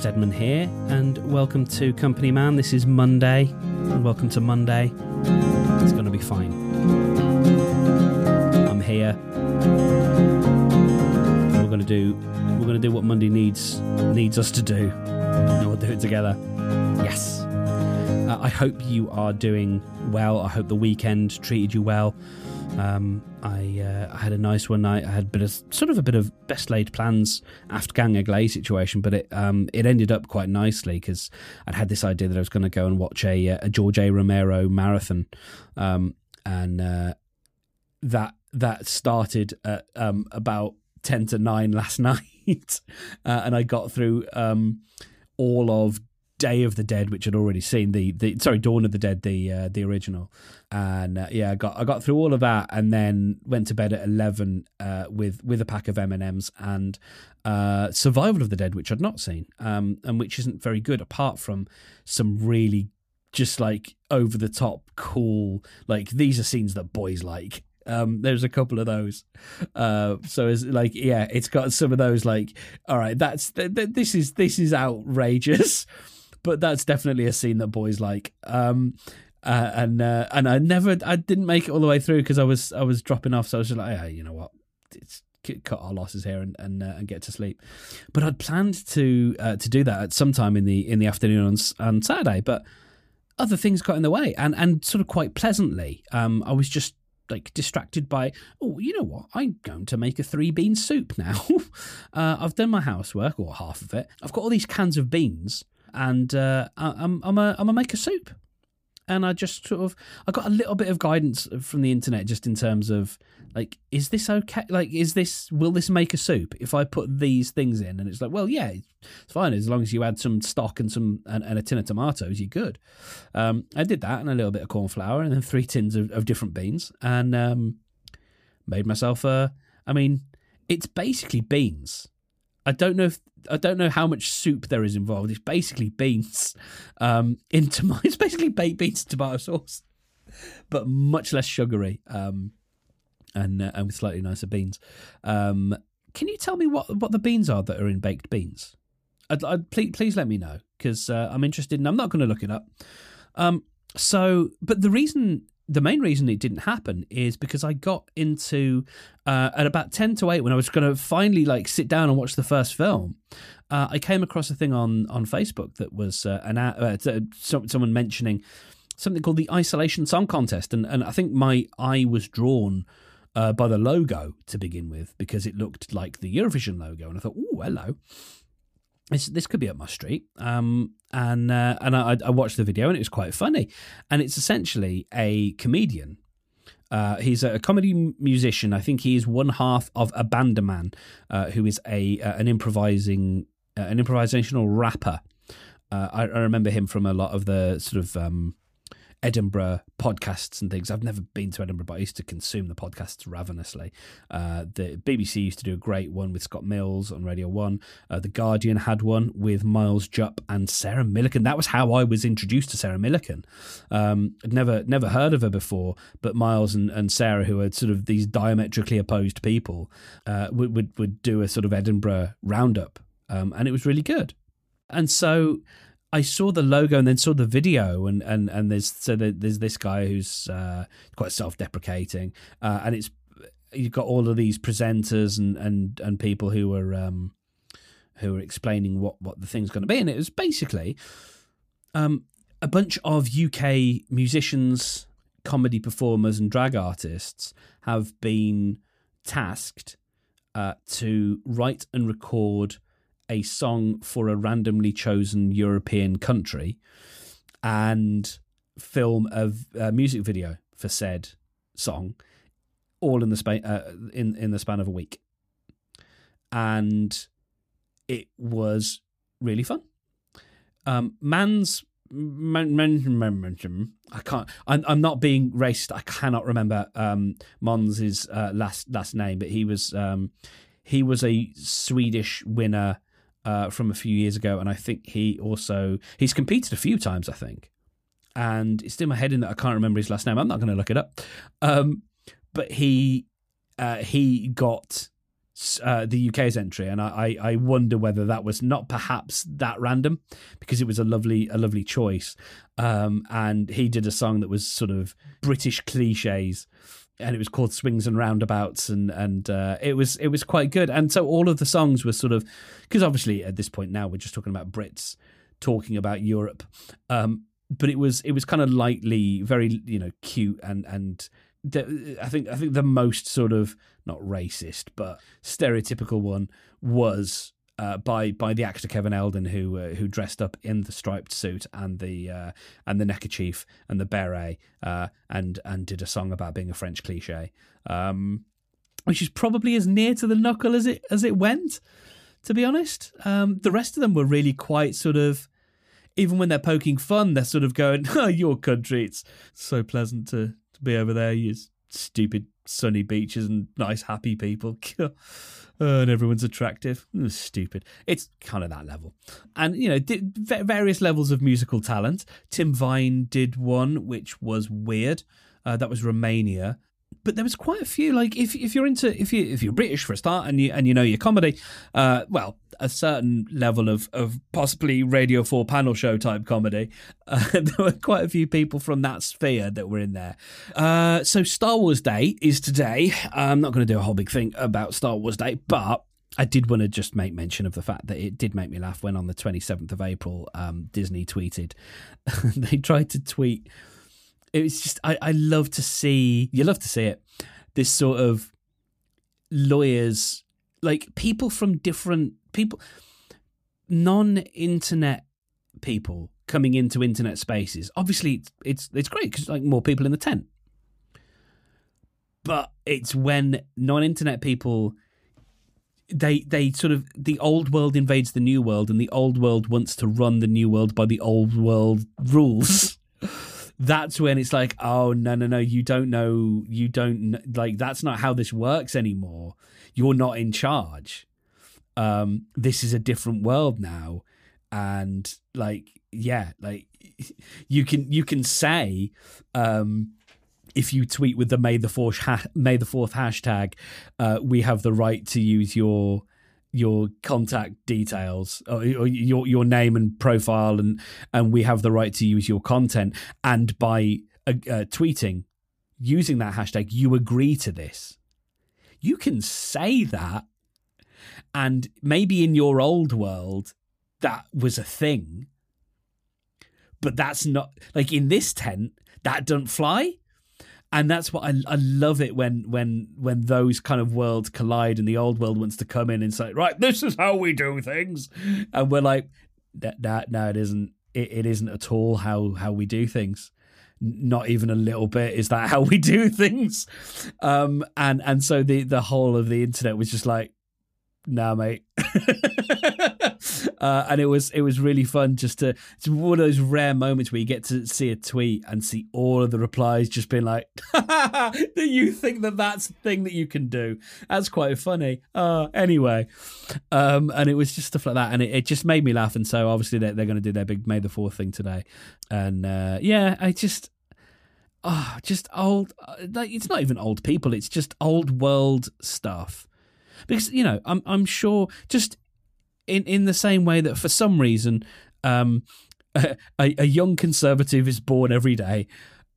Stedman here, and welcome to Company Man. This is Monday, and welcome to Monday. It's going to be fine. I'm here. We're going to do. We're going to do what Monday needs needs us to do, and we'll do it together. Yes. Uh, I hope you are doing well. I hope the weekend treated you well. Um, I, uh, I had a nice one night. I had a bit of sort of a bit of best laid plans after Gang Glay situation, but it um, it ended up quite nicely because I'd had this idea that I was going to go and watch a, a George A. Romero marathon, um, and uh, that that started at um, about ten to nine last night, uh, and I got through um, all of Day of the Dead, which I'd already seen the, the sorry Dawn of the Dead, the uh, the original, and uh, yeah, I got I got through all of that, and then went to bed at eleven uh, with with a pack of M and M's and uh, Survival of the Dead, which I'd not seen, um, and which isn't very good apart from some really just like over the top cool like these are scenes that boys like um, there's a couple of those. Uh, so it's like, yeah, it's got some of those. Like, all right, that's th- th- this is this is outrageous, but that's definitely a scene that boys like. Um, uh, and uh, and I never, I didn't make it all the way through because I was I was dropping off. So I was just like, yeah, you know what, it's cut our losses here and and, uh, and get to sleep. But I'd planned to uh, to do that at some time in the in the afternoon on on Saturday, but other things got in the way, and and sort of quite pleasantly, um, I was just like distracted by oh you know what i'm going to make a three bean soup now uh, i've done my housework or half of it i've got all these cans of beans and uh, I'm I'm a I'm a make a soup, and I just sort of I got a little bit of guidance from the internet just in terms of like is this okay like is this will this make a soup if I put these things in and it's like well yeah it's fine as long as you add some stock and some and, and a tin of tomatoes you're good. Um, I did that and a little bit of corn flour and then three tins of, of different beans and um, made myself a. I mean it's basically beans I don't know if I don't know how much soup there is involved. It's basically beans um, into my. It's basically baked beans and tomato sauce, but much less sugary um, and uh, and with slightly nicer beans. Um, can you tell me what what the beans are that are in baked beans? I'd, I'd please please let me know because uh, I'm interested and I'm not going to look it up. Um, so, but the reason the main reason it didn't happen is because I got into uh, at about ten to eight when I was going to finally like sit down and watch the first film. Uh, I came across a thing on on Facebook that was uh, an uh, someone mentioning something called the Isolation Song Contest, and and I think my eye was drawn. Uh, by the logo to begin with, because it looked like the Eurovision logo, and I thought, "Oh, hello." This, this could be up my street. Um, and uh, and I, I, watched the video and it was quite funny. And it's essentially a comedian. Uh, he's a comedy musician. I think he is one half of Abandoman, uh, who is a uh, an improvising uh, an improvisational rapper. Uh, I, I, remember him from a lot of the sort of um, Edinburgh podcasts and things. I've never been to Edinburgh, but I used to consume the podcasts ravenously. Uh, the BBC used to do a great one with Scott Mills on Radio 1. Uh, the Guardian had one with Miles Jupp and Sarah Millican. That was how I was introduced to Sarah Millican. Um, I'd never never heard of her before, but Miles and, and Sarah, who are sort of these diametrically opposed people, uh, would, would, would do a sort of Edinburgh roundup. Um, and it was really good. And so I saw the logo and then saw the video, and and and there's so there's this guy who's uh, quite self-deprecating, uh, and it's you've got all of these presenters and and and people who are um, who are explaining what what the thing's going to be, and it was basically um, a bunch of UK musicians, comedy performers, and drag artists have been tasked uh, to write and record a song for a randomly chosen European country and film a, a music video for said song, all in the span uh, in in the span of a week, and it was really fun. Um, man's I can't. I'm, I'm not being racist. I cannot remember um, Måns' uh, last last name, but he was um, he was a Swedish winner uh, from a few years ago, and I think he also he's competed a few times, I think, and it's in my head in that I can't remember his last name. I'm not going to look it up, um, but he uh, he got uh, the UK's entry, and I, I wonder whether that was not perhaps that random because it was a lovely a lovely choice. Um, and he did a song that was sort of British cliches, and it was called Swings and Roundabouts, and and uh, it was it was quite good. And so all of the songs were sort of because obviously at this point now we're just talking about Brits talking about Europe, um, but it was it was kind of lightly very you know cute and and I think I think the most sort of not racist but stereotypical one was uh, by by the actor Kevin Eldon who uh, who dressed up in the striped suit and the uh, and the neckerchief and the beret uh, and and did a song about being a French cliche, um, which is probably as near to the knuckle as it as it went. To be honest, um, the rest of them were really quite sort of. Even when they're poking fun, they're sort of going, "Oh, your country! It's so pleasant to be over there. You stupid sunny beaches and nice happy people. and everyone's attractive. Stupid. It's kind of that level. And, you know, various levels of musical talent. Tim Vine did one, which was weird. Uh, that was Romania but there was quite a few. Like if if you're into if you if you're British for a start and you and you know your comedy, uh, well, a certain level of of possibly Radio Four panel show type comedy. Uh, there were quite a few people from that sphere that were in there. Uh, so Star Wars Day is today. I'm not going to do a whole big thing about Star Wars Day, but I did want to just make mention of the fact that it did make me laugh when on the 27th of April, um, Disney tweeted. they tried to tweet it was just I, I love to see you love to see it. This sort of lawyers like people from different people non-internet people coming into internet spaces. Obviously it's it's, it's great because like more people in the tent. But it's when non-internet people they they sort of the old world invades the new world and the old world wants to run the new world by the old world rules that's when it's like, oh no, no, no, you don't know, you don't like that's not how this works anymore. You're not in charge. Um, this is a different world now, and like, yeah, like you can you can say, um, if you tweet with the May the Fourth ha- May the Fourth hashtag, uh, we have the right to use your your contact details or, or, your your name and profile and and we have the right to use your content. And by uh, uh, tweeting using that hashtag you agree to this. You can say that and maybe in your old world that was a thing but that's not like in this tent that don't fly and that's what I, I love it when when when those kind of worlds collide and the old world wants to come in and say right this is how we do things. And we're like that that no it isn't it, it isn't at all how how we do things. Not even a little bit. Is that how we do things? Um and and so the the whole of the internet was just like nah mate uh, and it was it was really fun just to it's one of those rare moments where you get to see a tweet and see all of the replies just being like do you think that that's a thing that you can do? That's quite funny. Uh, anyway um, and it was just stuff like that. And it, it just made me laugh. And so obviously they're, they're going to do their big may the fourth thing today. And uh, yeah i just oh just old uh, it's not even old people. It's just old world stuff. Because you know i'm i'm sure just in in the same way that for some reason um, a, a, young conservative is born every day.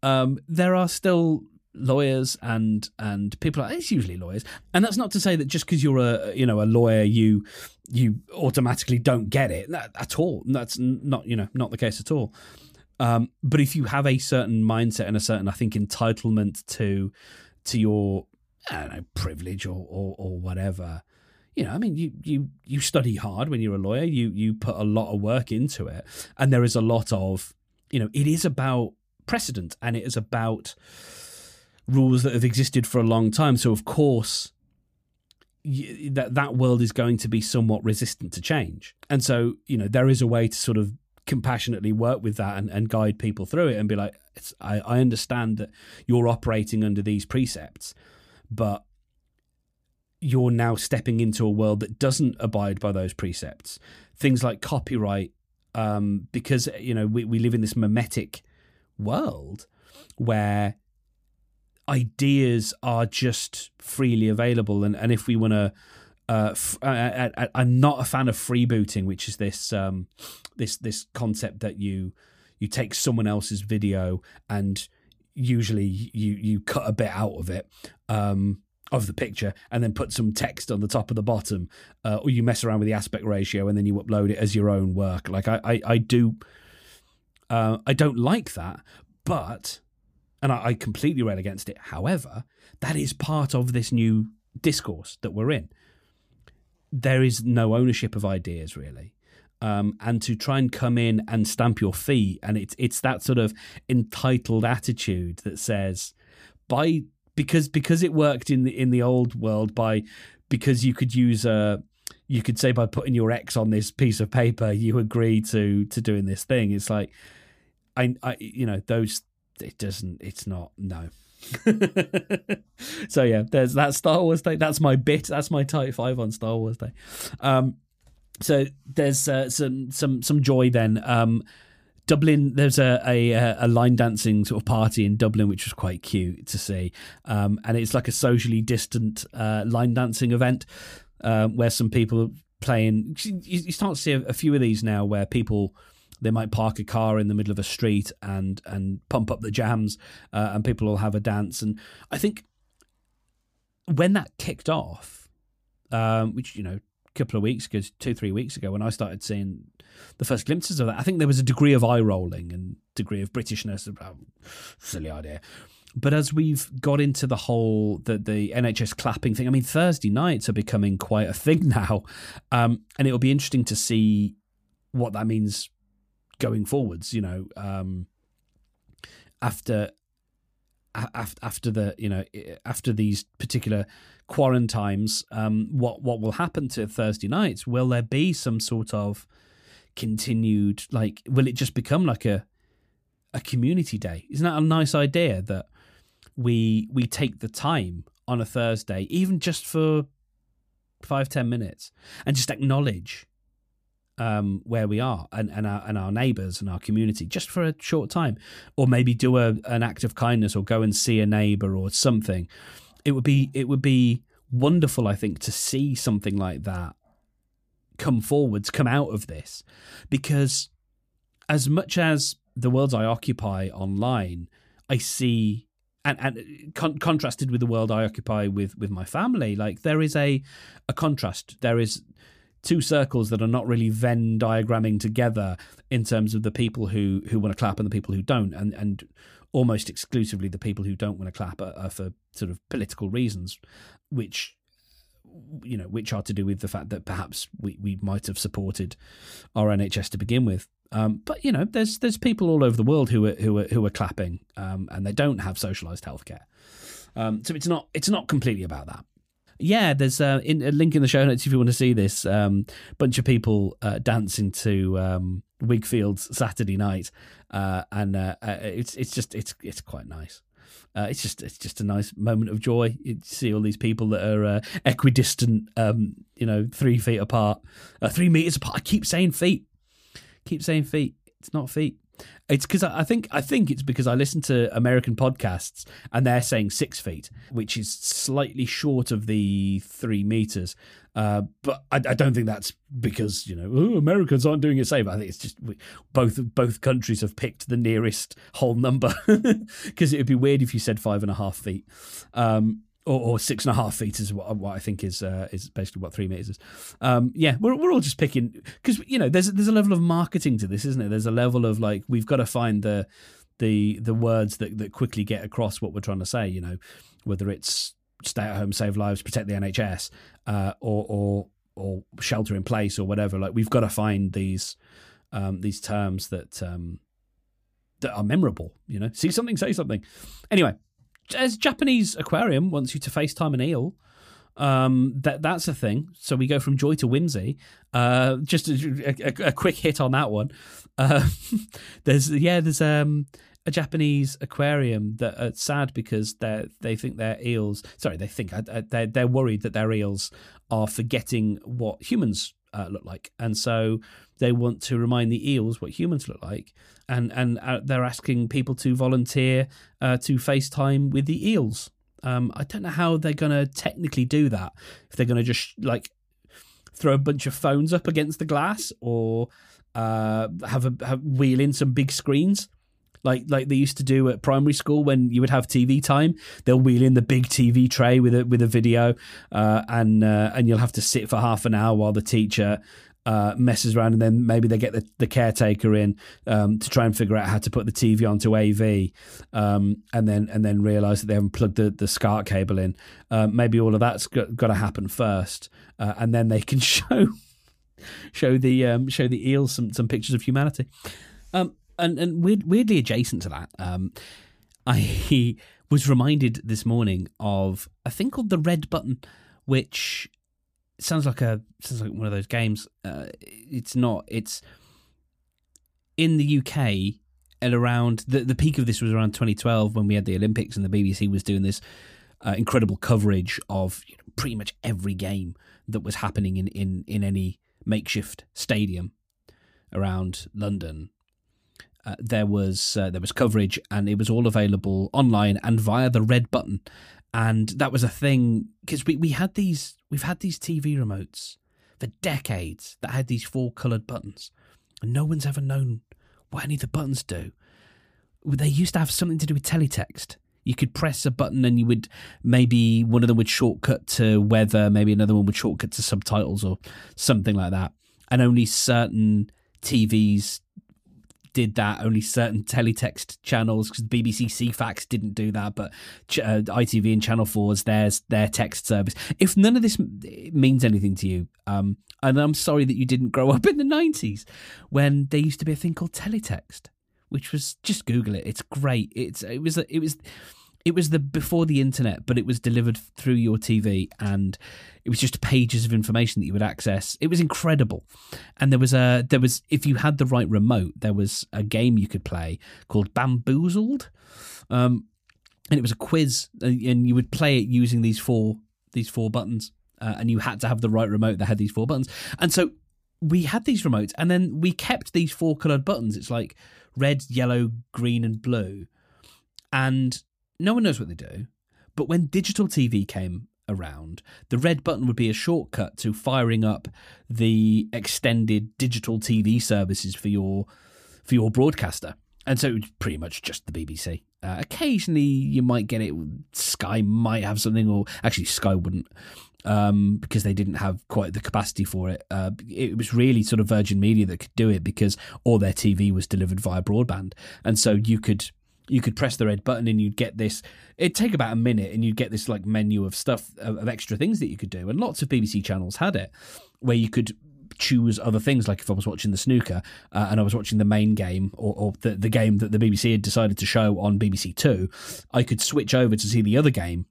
Um, there are still lawyers and and people it's usually lawyers. And that's not to say that just because you're a you know a lawyer you you automatically don't get it. At all. That's not you know not the case at all. Um, but if you have a certain mindset and a certain i think entitlement to to your i don't know privilege or or, or whatever you know, I mean, you you you study hard when you're a lawyer. You you put a lot of work into it, and there is a lot of, you know, it is about precedent and it is about rules that have existed for a long time. So of course, that that world is going to be somewhat resistant to change, and so you know there is a way to sort of compassionately work with that and, and guide people through it and be like, I, I understand that you're operating under these precepts, but you're now stepping into a world that doesn't abide by those precepts. Things like copyright, um, because you know we, we live in this mimetic world where ideas are just freely available, and, and if we want to uh, f- I, I, I'm not a fan of freebooting, which is this um, this this concept that you you take someone else's video and usually you you cut a bit out of it um, of the picture and then put some text on the top of the bottom, uh, or you mess around with the aspect ratio and then you upload it as your own work. Like I I, I do, uh, I don't like that, but and I, I completely rail against it. However, that is part of this new discourse that we're in there is no ownership of ideas really. Um, and to try and come in and stamp your feet, and it's it's that sort of entitled attitude that says, by because because it worked in the in the old world by because you could use a you could say by putting your X on this piece of paper you agree to to doing this thing. It's like I I you know those it doesn't it's not no so yeah, there's that Star Wars Day. That's my bit. That's my type five on Star Wars Day. Um, so there's uh, some some some joy then. Um, Dublin, there's a, a a line dancing sort of party in Dublin, which was quite cute to see, um, and it's like a socially distant uh, line dancing event uh, where some people are playing. You, you start to see a, a few of these now, where people they might park a car in the middle of a street and and pump up the jams, uh, and people will have a dance. And I think when that kicked off, um, which you know, couple of weeks ago, two three weeks ago, when I started seeing the first glimpses of that, I think there was a degree of eye rolling and degree of Britishness. About silly idea. But as we've got into the whole the the NHS clapping thing, I mean Thursday nights are becoming quite a thing now, um, and it'll be interesting to see what that means going forwards. You know, um, after after the you know after these particular quarantines, um, what what will happen to Thursday nights? Will there be some sort of continued like? Will it just become like a a community day? Isn't that a nice idea that we we take the time on a Thursday, even just for five ten minutes, and just acknowledge um, where we are and, and our and our neighbours and our community just for a short time, or maybe do a, an act of kindness or go and see a neighbour or something. It would be it would be wonderful, I think, to see something like that come forwards, come out of this, because as much as the worlds I occupy online, I see and and con- contrasted with the world I occupy with with my family, like there is a a contrast. There is two circles that are not really Venn diagramming together in terms of the people who who want to clap and the people who don't, and and almost exclusively the people who don't want to clap are, are for sort of political reasons, which you know which are to do with the fact that perhaps we, we might have supported our NHS to begin with. Um, but you know, there's there's people all over the world who are who are who are clapping, um, and they don't have socialised healthcare. Um, so it's not it's not completely about that yeah, there's a, in, a, link in the show notes if you want to see this. Um, bunch of people uh, dancing to um, Whigfield's Saturday Night, uh, and uh, uh, it's it's just it's it's quite nice. Uh, it's just it's just a nice moment of joy. You see all these people that are uh, equidistant, um, you know, three feet apart, three meters apart. I keep saying feet, keep saying feet. It's not feet. It's because I think I think it's because I listen to American podcasts and they're saying six feet, which is slightly short of the three meters. Uh, but I, I, don't think that's because you know oh, Americans aren't doing it safe. I think it's just we, both both countries have picked the nearest whole number because it would be weird if you said five and a half feet. Um, or, or, six and a half feet is what, what I think is uh, is basically what three meters is. Um, yeah, we're we're all just picking because you know there's there's a level of marketing to this, isn't it? There's a level of like we've got to find the the the words that that quickly get across what we're trying to say. You know, whether it's stay at home, save lives, protect the NHS, uh, or or or shelter in place or whatever. Like we've got to find these um, these terms that um, that are memorable. You know, see something, say something. Anyway, as Japanese aquarium wants you to FaceTime an eel. Um, that that's a thing. So we go from joy to whimsy. Uh, just a, a, a quick hit on that one. Uh, there's yeah, there's um a Japanese aquarium that are sad because they they think their eels. Sorry, they think they they're worried that their eels are forgetting what humans uh, look like, and so they want to remind the eels what humans look like, and and uh, they're asking people to volunteer uh, to FaceTime with the eels. Um, I don't know how they're going to technically do that. If they're going to just like throw a bunch of phones up against the glass or uh, have a have wheel in some big screens like like they used to do at primary school when you would have TV time. They'll wheel in the big TV tray with a with a video, uh, and uh, and you'll have to sit for half an hour while the teacher uh, messes around, and then maybe they get the, the caretaker in um, to try and figure out how to put the TV onto AV, um, and then and then realise that they haven't plugged the, the SCART cable in. Uh, maybe all of that's got, got to happen first, uh, and then they can show show the um, show the eels some some pictures of humanity. Um, and and weird, weirdly adjacent to that, um, I was reminded this morning of a thing called the red button, which sounds like a sounds like one of those games. Uh, it's not. It's in the UK at around the the peak of this was around 2012 when we had the Olympics and the BBC was doing this uh, incredible coverage of you know, pretty much every game that was happening in in in any makeshift stadium around London uh, there was uh, there was coverage, and it was all available online and via the red button, and that was a thing because we, we had these we've had these TV remotes for decades that had these four coloured buttons, and no one's ever known what any of the buttons do. They used to have something to do with teletext. You could press a button and you would maybe one of them would shortcut to weather, maybe another one would shortcut to subtitles or something like that. And only certain TVs did that. Only certain teletext channels, because BBC Ceefax didn't do that, but uh, ITV and Channel 4's there's their text service. If none of this means anything to you, um, and I'm sorry that you didn't grow up in the 90s when there used to be a thing called teletext, which was just Google it. It's great. It's it was it was it was the before the internet, but it was delivered through your TV, and it was just pages of information that you would access. It was incredible, and there was a there was if you had the right remote, there was a game you could play called Bamboozled, um, and it was a quiz, and you would play it using these four these four buttons, uh, and you had to have the right remote that had these four buttons, and so we had these remotes, and then we kept these four colored buttons. It's like red, yellow, green, and blue, and no one knows what they do. But when digital TV came around, the red button would be a shortcut to firing up the extended digital TV services for your for your broadcaster. And so it was pretty much just the BBC. Uh, occasionally, you might get it. Sky might have something, or actually, Sky wouldn't, um, because they didn't have quite the capacity for it. Uh, it was really sort of Virgin Media that could do it because all their TV was delivered via broadband, and so you could you could press the red button and you'd get this it'd take about a minute and you'd get this like menu of stuff of, of, extra things that you could do. And lots of bbc channels had it where you could choose other things. Like if i was watching the snooker uh, and i was watching the main game or, or the, the game that the bbc had decided to show on bbc two i could switch over to see the other game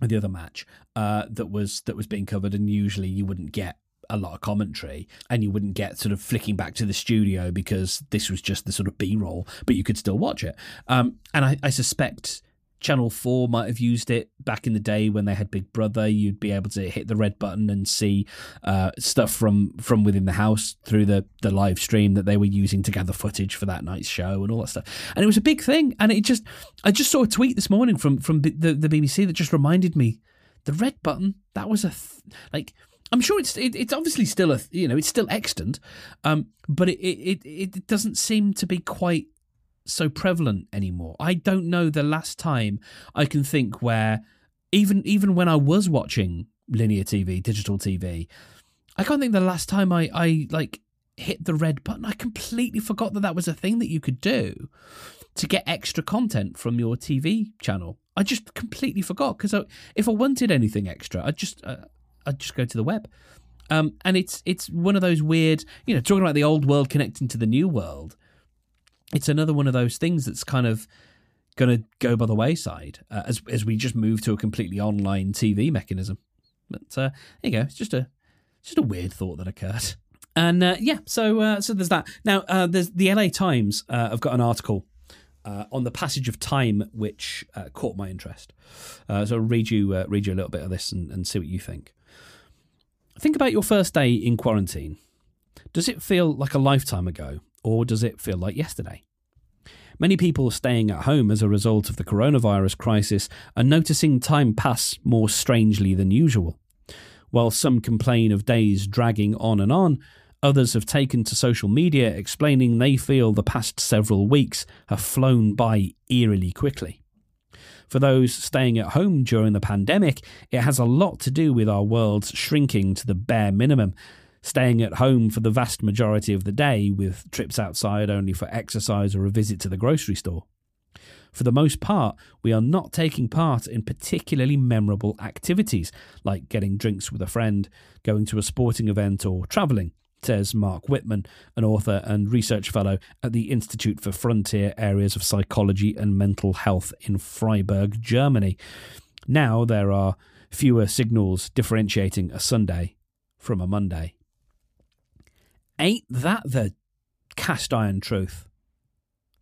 the other match uh, that was that was being covered and usually you wouldn't get a lot of commentary and you wouldn't get sort of flicking back to the studio because this was just the sort of b-roll but you could still watch it. Um, and I, I, suspect channel 4 might have used it back in the day when they had big brother. You'd be able to hit the red button and see uh, stuff from from within the house through the the live stream that they were using to gather footage for that night's show and all that stuff. And it was a big thing. And it just i just saw a tweet this morning from from the, the bbc that just reminded me the red button that was a th- like I'm sure it's it, it's obviously still a you know it's still extant, um, but it, it it doesn't seem to be quite so prevalent anymore. I don't know the last time I can think where even even when I was watching linear TV, digital TV, I can't think the last time I I like hit the red button. I completely forgot that that was a thing that you could do to get extra content from your TV channel. I just completely forgot because if I wanted anything extra, I just uh, I'd just go to the web. Um, and it's it's one of those weird, you know, talking about the old world connecting to the new world. It's another one of those things that's kind of going to go by the wayside uh, as as we just move to a completely online TV mechanism. But uh, there you go. It's just a just a weird thought that occurred. And uh, yeah, so uh, so there's that. Now uh, there's the LA Times. Uh, I've got an article uh, on the passage of time, which uh, caught my interest. Uh, so I'll read you read you a little bit of this and, and see what you think. Think about your first day in quarantine. Does it feel like a lifetime ago, or does it feel like yesterday? Many people staying at home as a result of the coronavirus crisis are noticing time pass more strangely than usual. While some complain of days dragging on and on, others have taken to social media explaining they feel the past several weeks have flown by eerily quickly. For those staying at home during the pandemic, it has a lot to do with our world's shrinking to the bare minimum, staying at home for the vast majority of the day, with trips outside only for exercise or a visit to the grocery store. For the most part, we are not taking part in particularly memorable activities like getting drinks with a friend, going to a sporting event, or travelling, says Marc Wittmann, an author and research fellow at the Institute for Frontier Areas of Psychology and Mental Health in Freiburg, Germany. Now there are fewer signals differentiating a Sunday from a Monday. Ain't that the cast iron truth?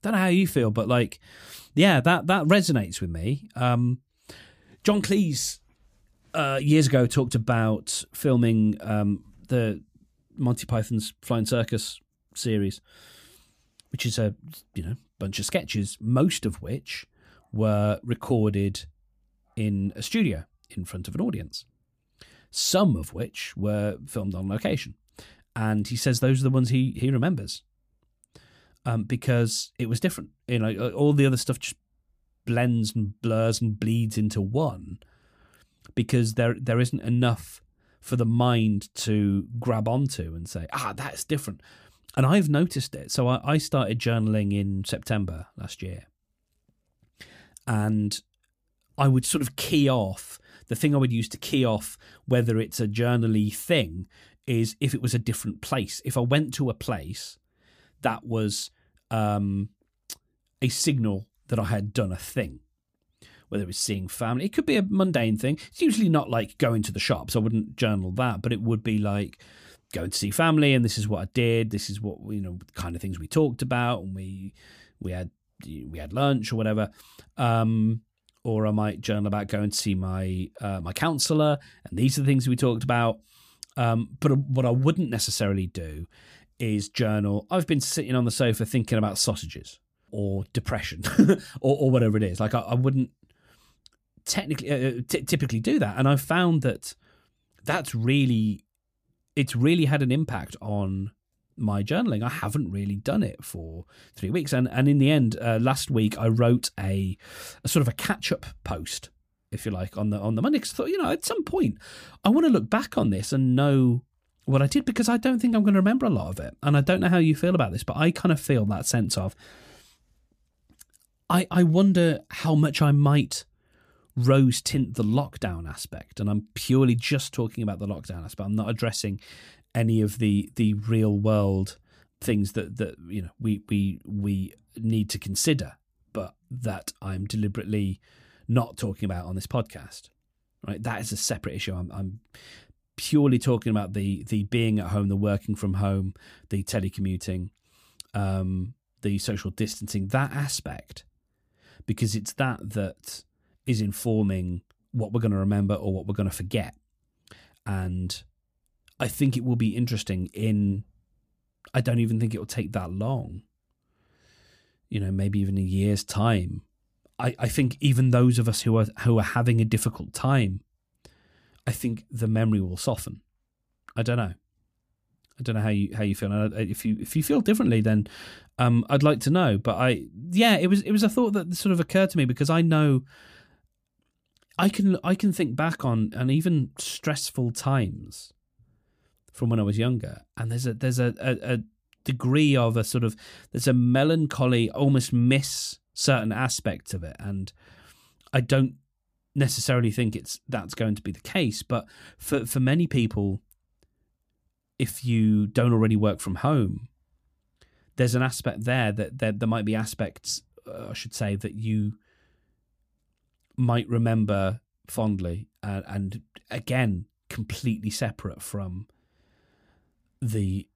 Don't know how you feel, but like, yeah, that that resonates with me. Um, John Cleese uh, years ago talked about filming um, the Monty Python's Flying Circus series, which is a you know bunch of sketches, most of which were recorded in a studio in front of an audience, some of which were filmed on location, and he says those are the ones he he remembers um, because it was different. You know, all the other stuff just blends and blurs and bleeds into one because there there isn't enough for the mind to grab onto and say, ah, that's different. And I've noticed it. So I, I started journaling in September last year. And I would sort of key off the thing I would use to key off whether it's a journally thing is if it was a different place. If I went to a place that was um, a signal that I had done a thing whether it's seeing family. It could be a mundane thing. It's usually not like going to the shops. I wouldn't journal that, but it would be like going to see family and this is what I did. This is what you know, kind of things we talked about, and we we had we had lunch or whatever. Um, or I might journal about going to see my uh, my counselor, and these are the things we talked about. Um, but what I wouldn't necessarily do is journal. I've been sitting on the sofa thinking about sausages or depression or, or, whatever it is. Like I, I wouldn't technically uh, uh, t- typically do that. And i've found that that's really it's really had an impact on my journaling. I haven't really done it for three weeks. And and in the end uh, last week i wrote a, a sort of a catch up post if you like on the on the monday because i thought you know at some point i want to look back on this and know what i did because i don't think i'm going to remember a lot of it. And i don't know how you feel about this but i kind of feel that sense of i i wonder how much i might rose tint the lockdown aspect, and I'm purely just talking about the lockdown aspect. I'm not addressing any of the the real world things that that you know we we we need to consider, but that I'm deliberately not talking about on this podcast. Right, that is a separate issue. I'm, I'm purely talking about the the being at home, the working from home, the telecommuting, um, the social distancing, that aspect, because it's that that is informing what we're going to remember or what we're going to forget. And I think it will be interesting in I don't even think it will take that long. You know, maybe even a year's time. I, I think even those of us who are who are having a difficult time, I think the memory will soften. I don't know. I don't know how you how you feel. If you if you feel differently, then um, I'd like to know. But I yeah, it was it was a thought that sort of occurred to me because I know I can I can think back on and even stressful times from when I was younger, and there's a there's a, a, a degree of a sort of there's a melancholy, almost miss certain aspects of it, and I don't necessarily think it's that's going to be the case, but for for many people, if you don't already work from home, there's an aspect there that there, there might be aspects, uh, I should say, that you might remember fondly, and, and again, completely separate from the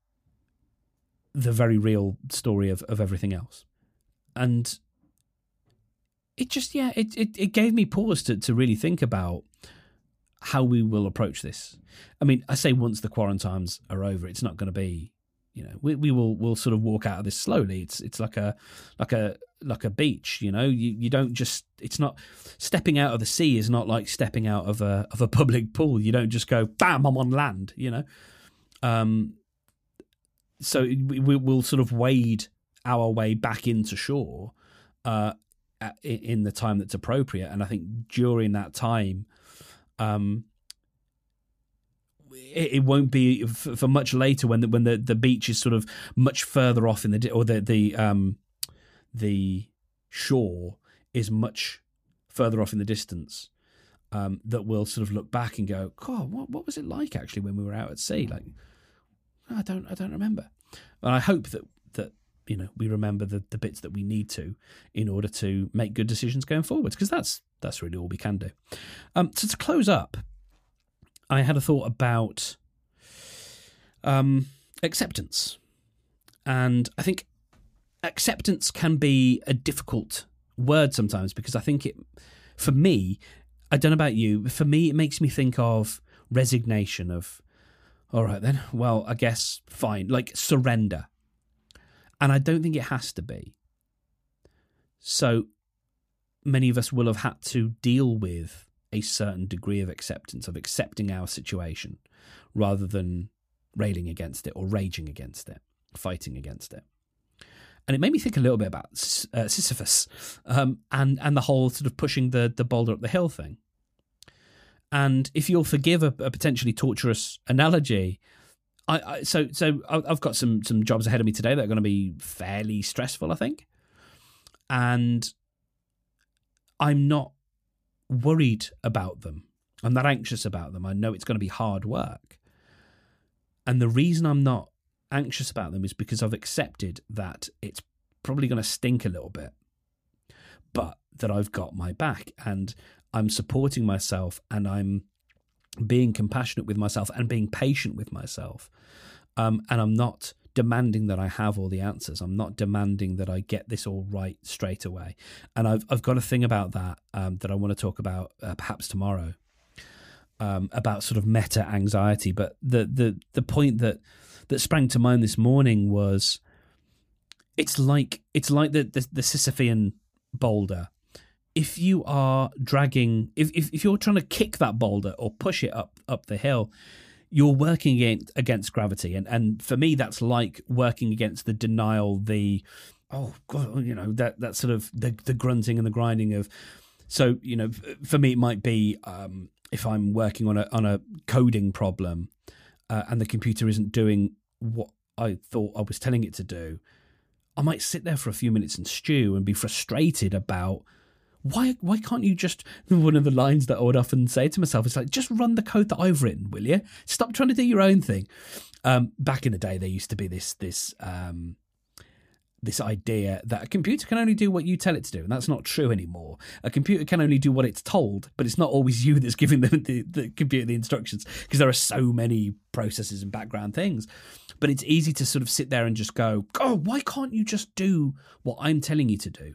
the very real story of, of everything else. And it just yeah, it, it, it gave me pause to, to really think about how we will approach this. I mean, I say once the quarantines are over, it's not going to be you know we, we will will sort of walk out of this slowly it's it's like a like a like a beach you know? You you don't just it's not stepping out of the sea is not like stepping out of a of a public pool. You don't just go bam i'm on land you know? Um so we, will sort of wade our way back into shore uh in the time that's appropriate. And i think during that time um it, won't be for, for, much later when the, when the, the beach is sort of much further off in the or the the um the shore is much further off in the distance um, that we'll sort of look back and go, God, what what was it like actually when we were out at sea? Like, I don't I don't remember. And I hope that that you know we remember the the bits that we need to in order to make good decisions going forwards because that's that's really all we can do. Um, so to close up, I had a thought about um, acceptance. And I think acceptance can be a difficult word sometimes because I think it, for me, I don't know about you, for me, it makes me think of resignation, of, all right then, well, I guess fine, like surrender. And I don't think it has to be. So many of us will have had to deal with a certain degree of acceptance, of accepting our situation, rather than railing against it or raging against it, fighting against it. And it made me think a little bit about uh, Sisyphus um, and and the whole sort of pushing the the boulder up the hill thing. And if you'll forgive a, a potentially torturous analogy, I, I, so so I've got some some jobs ahead of me today that are going to be fairly stressful, I think, and I'm not worried about them. I'm not anxious about them. I know it's going to be hard work. And the reason I'm not anxious about them is because I've accepted that it's probably going to stink a little bit, but that I've got my back and I'm supporting myself and I'm being compassionate with myself and being patient with myself. Um, and I'm not demanding that I have all the answers. I'm not demanding that I get this all right straight away. And I've I've got a thing about that um, that I want to talk about uh, perhaps tomorrow um, about sort of meta anxiety. But the the the point that that sprang to mind this morning was it's like it's like the the, the Sisyphean boulder. If you are dragging, if, if if you're trying to kick that boulder or push it up up the hill, you're working against, against gravity, and and for me, that's like working against the denial, the oh god, you know that that sort of the the grunting and the grinding of. So you know, for me, it might be um, if I'm working on a on a coding problem, uh, and the computer isn't doing what I thought I was telling it to do. I might sit there for a few minutes and stew and be frustrated about why why can't you just one of the lines that I would often say to myself is like just run the code that I've written, will you? Stop trying to do your own thing. Um, back in the day, there used to be this this um, this idea that a computer can only do what you tell it to do, and that's not true anymore. A computer can only do what it's told, but it's not always you that's giving the, the, the computer the instructions because there are so many processes and background things. But it's easy to sort of sit there and just go, "Oh, why can't you just do what I'm telling you to do?"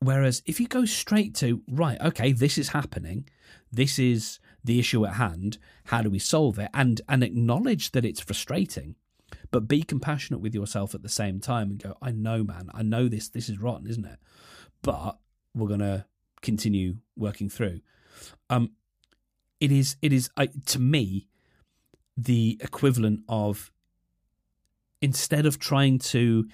Whereas if you go straight to, right, okay, this is happening, this is the issue at hand, how do we solve it? And and acknowledge that it's frustrating, but be compassionate with yourself at the same time and go, I know, man, I know this this is rotten, isn't it? But we're gonna continue working through. Um it is it is I, to me the equivalent of instead of trying to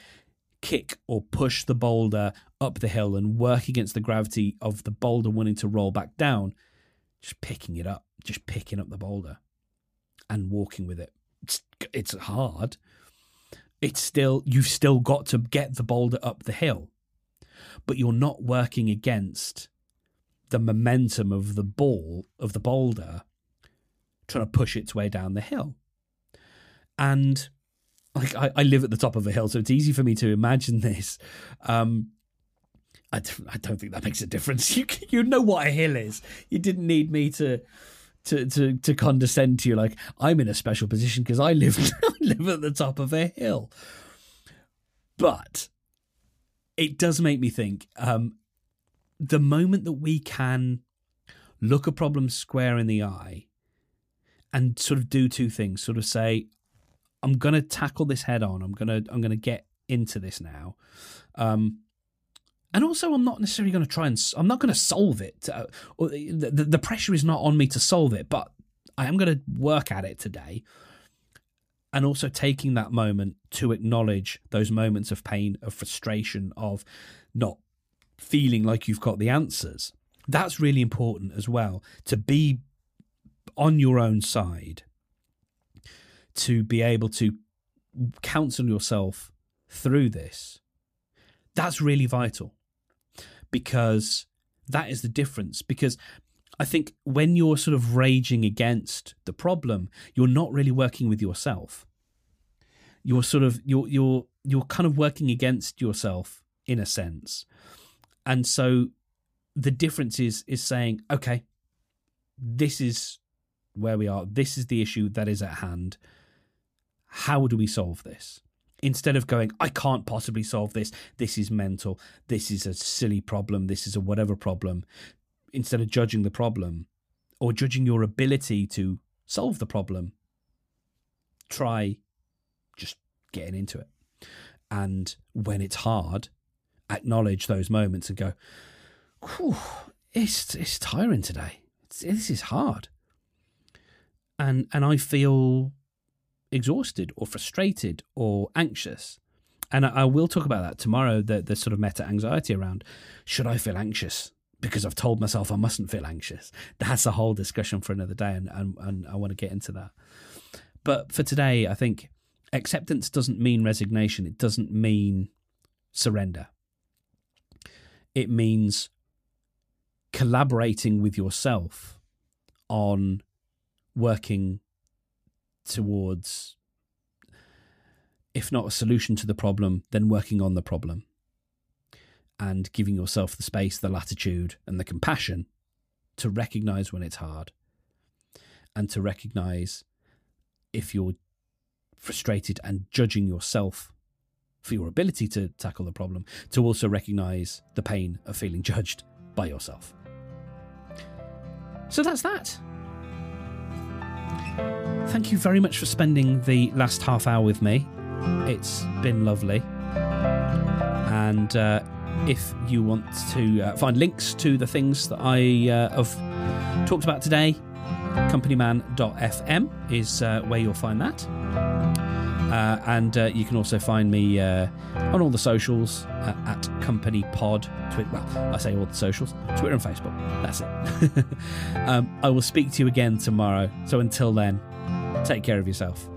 kick or push the boulder up the hill and work against the gravity of the boulder wanting to roll back down, just picking it up, just picking up the boulder and walking with it. It's hard. It's still, you've still got to get the boulder up the hill, but you're not working against the momentum of the ball, of the boulder, trying to push its way down the hill. And like I, I live at the top of a hill, so it's easy for me to imagine this. Um, I I don't think that makes a difference. You you know what a hill is. You didn't need me to to to to condescend to you like I'm in a special position because I live live at the top of a hill. But it does make me think. Um, the moment that we can look a problem square in the eye and sort of do two things, sort of say, I'm going to tackle this head on. I'm going to I'm going to get into this now. Um, and also, I'm not necessarily going to try and I'm not going to solve it. Uh, the, the, the pressure is not on me to solve it, but I am going to work at it today. And also taking that moment to acknowledge those moments of pain, of frustration, of not feeling like you've got the answers. That's really important as well to be on your own side, to be able to counsel yourself through this. That's really vital because that is the difference. Because I think when you're sort of raging against the problem, you're not really working with yourself. You're sort of you're you're you're kind of working against yourself in a sense. And so the difference is is saying, okay, this is where we are. This is the issue that is at hand. How do we solve this? Instead of going, I can't possibly solve this, this is mental, this is a silly problem, this is a whatever problem, instead of judging the problem or judging your ability to solve the problem, try just getting into it. And when it's hard, acknowledge those moments and go, it's, it's tiring today. It's, this is hard. And, and I feel exhausted or frustrated or anxious. And I, I will talk about that tomorrow, the, the sort of meta anxiety around should I feel anxious? Because I've told myself I mustn't feel anxious. That's a whole discussion for another day, and, and, and I want to get into that. But for today, I think acceptance doesn't mean resignation, it doesn't mean surrender. It means collaborating with yourself on working towards, if not a solution to the problem, then working on the problem and giving yourself the space, the latitude, and the compassion to recognize when it's hard and to recognize if you're frustrated and judging yourself for your ability to tackle the problem, to also recognize the pain of feeling judged by yourself. So that's that. Thank you very much for spending the last half hour with me. It's been lovely. And uh, if you want to uh, find links to the things that I uh, have talked about today, companyman.fm is uh, where you'll find that. Uh, and uh, you can also find me on all the socials at Company Pod. Twitter, well, I say all the socials Twitter and Facebook. That's it. um, I will speak to you again tomorrow. So until then, take care of yourself.